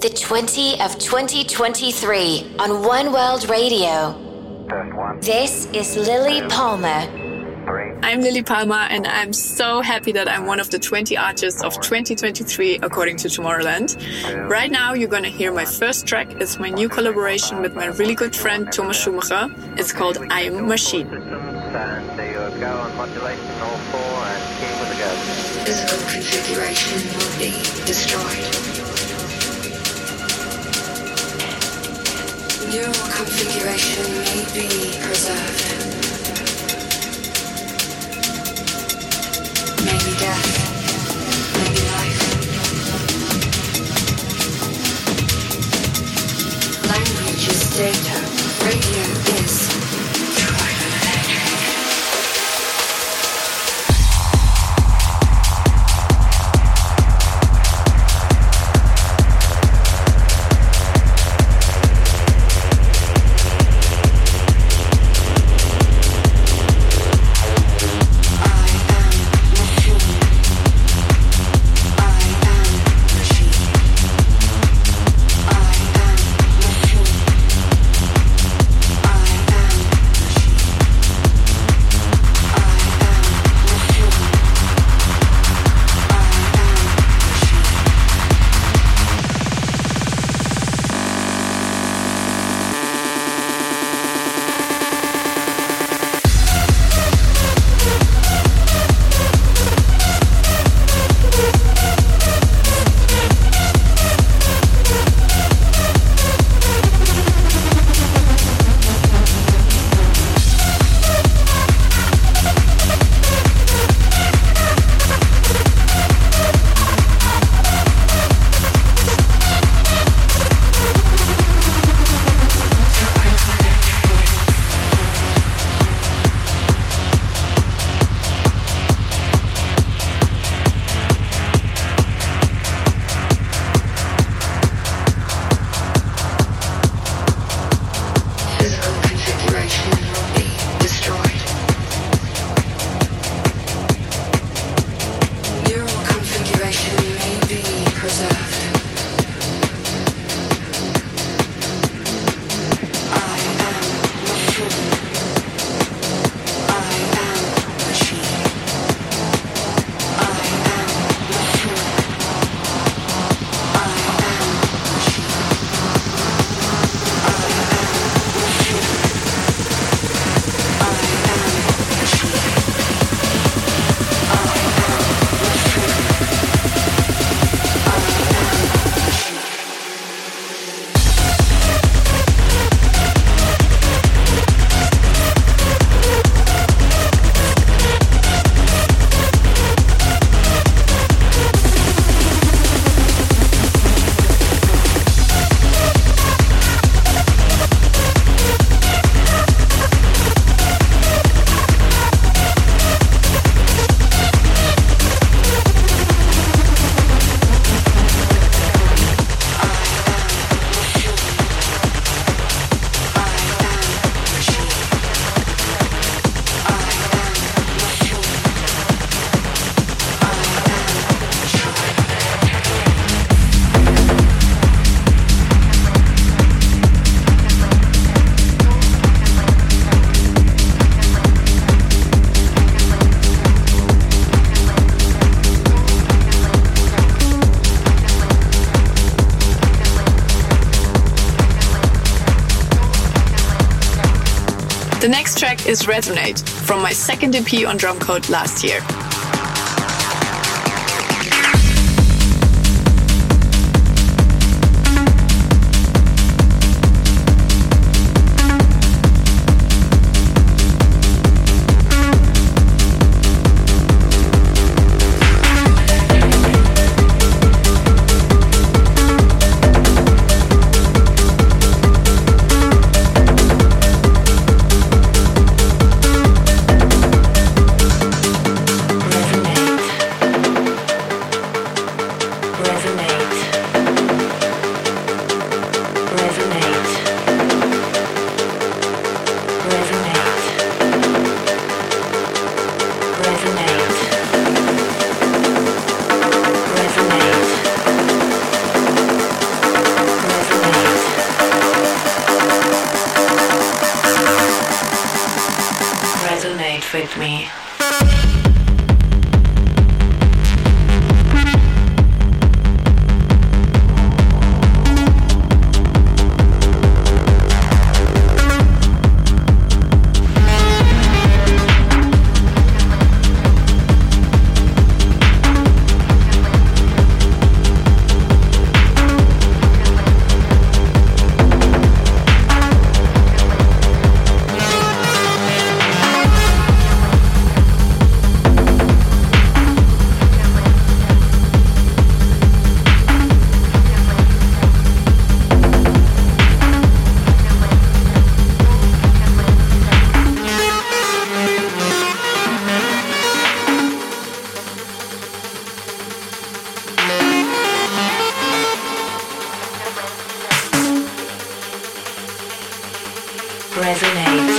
The 20 of 2023 on One World Radio. This is Lilly Palmer. I'm Lilly Palmer, and I'm so happy that I'm one of the 20 artists of 2023 according to Tomorrowland. Right now, you're gonna hear my first track. It's my new collaboration with my really good friend Thomas Schumacher. It's called I Am Machine. Physical configuration will be destroyed. Neural configuration may be preserved. Maybe death. Language is is Resonate from my second EP on Drumcode last year. with me. Resonate.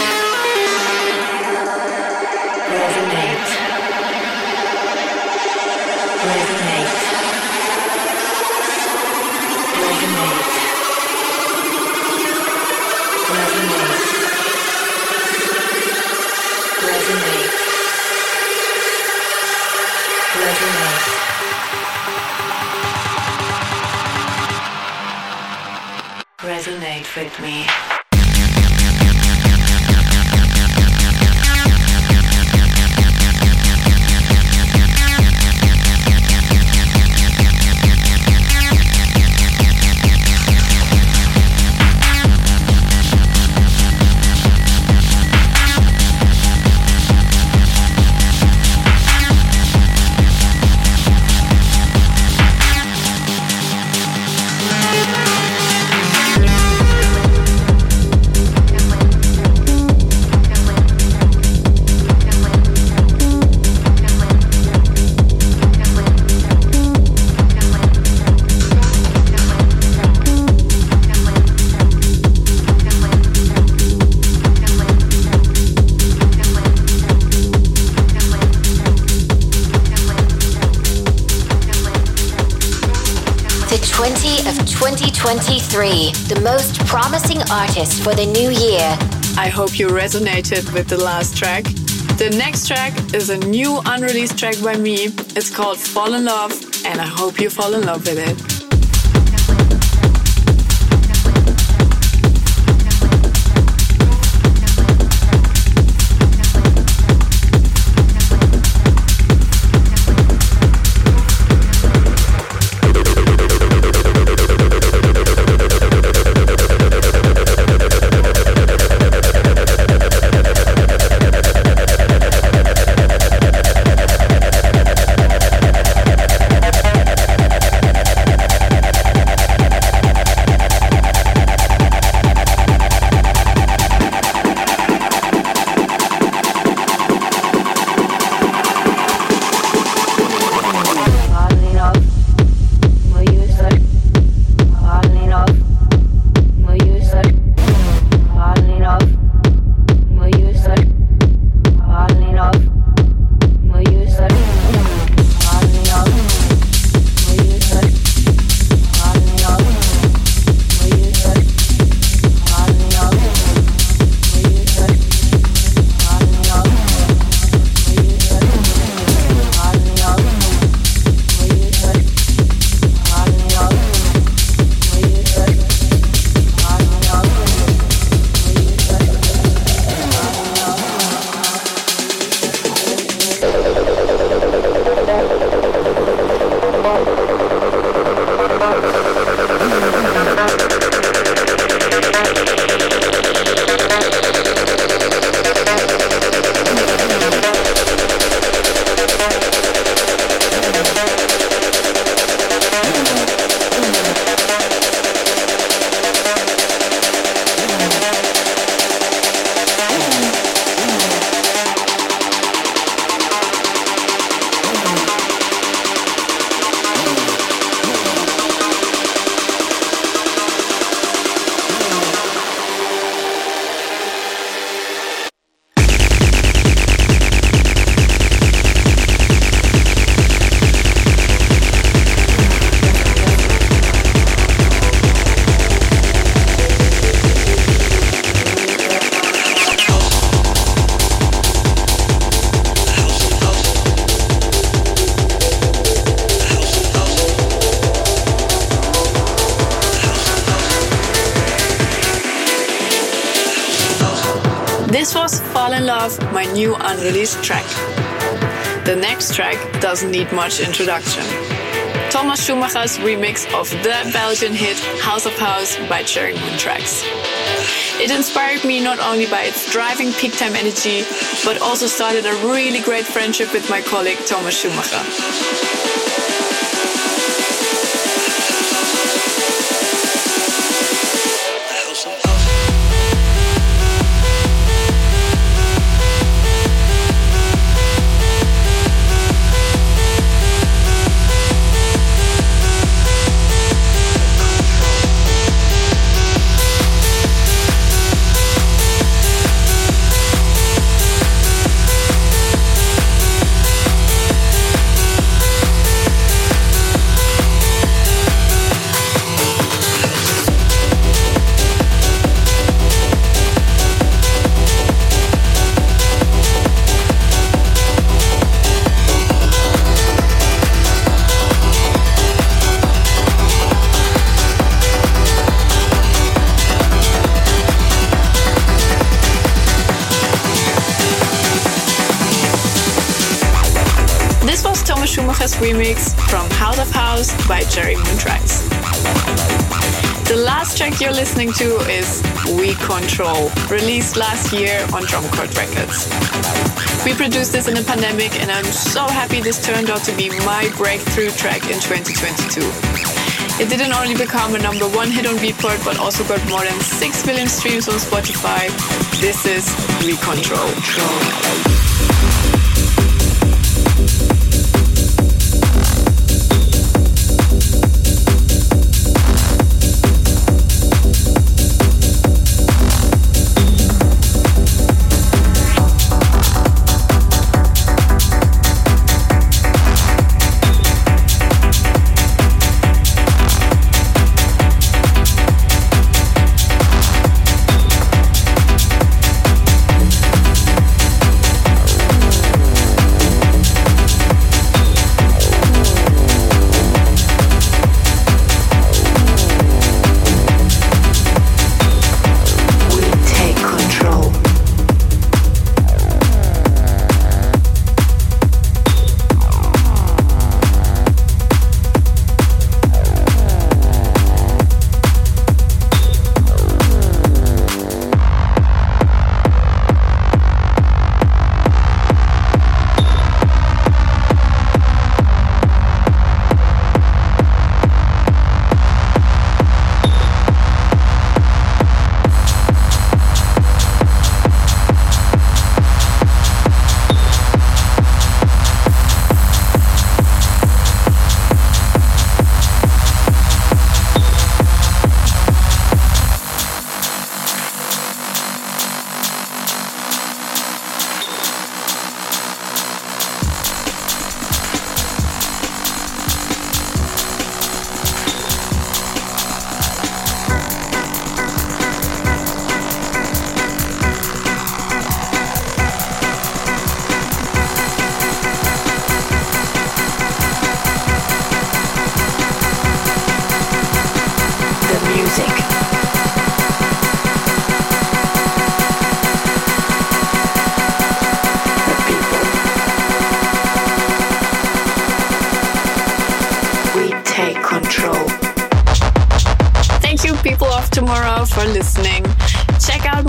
With me. The most promising artist for the new year. I hope you resonated with the last track. The next track is a new unreleased track by me. It's called Fall in Love, and I hope you fall in love with it. Fall in Love, my new unreleased track. The next track doesn't need much introduction. Thomas Schumacher's remix of the Belgian hit House of House by Cherrymoon Trax. It inspired me not only by its driving peak time energy, but also started a really great friendship with my colleague Thomas Schumacher. Of House by Cherry Moon The last track you're listening to is We Control, released last year on Drumcode Records. We produced this in a pandemic, and I'm so happy this turned out to be my breakthrough track in 2022. It didn't only become a number one hit on Beatport, but also got more than 6 million streams on Spotify. This is We Control.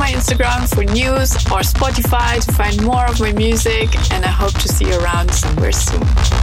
My Instagram for news or Spotify to find more of my music, and I hope to see you around somewhere soon.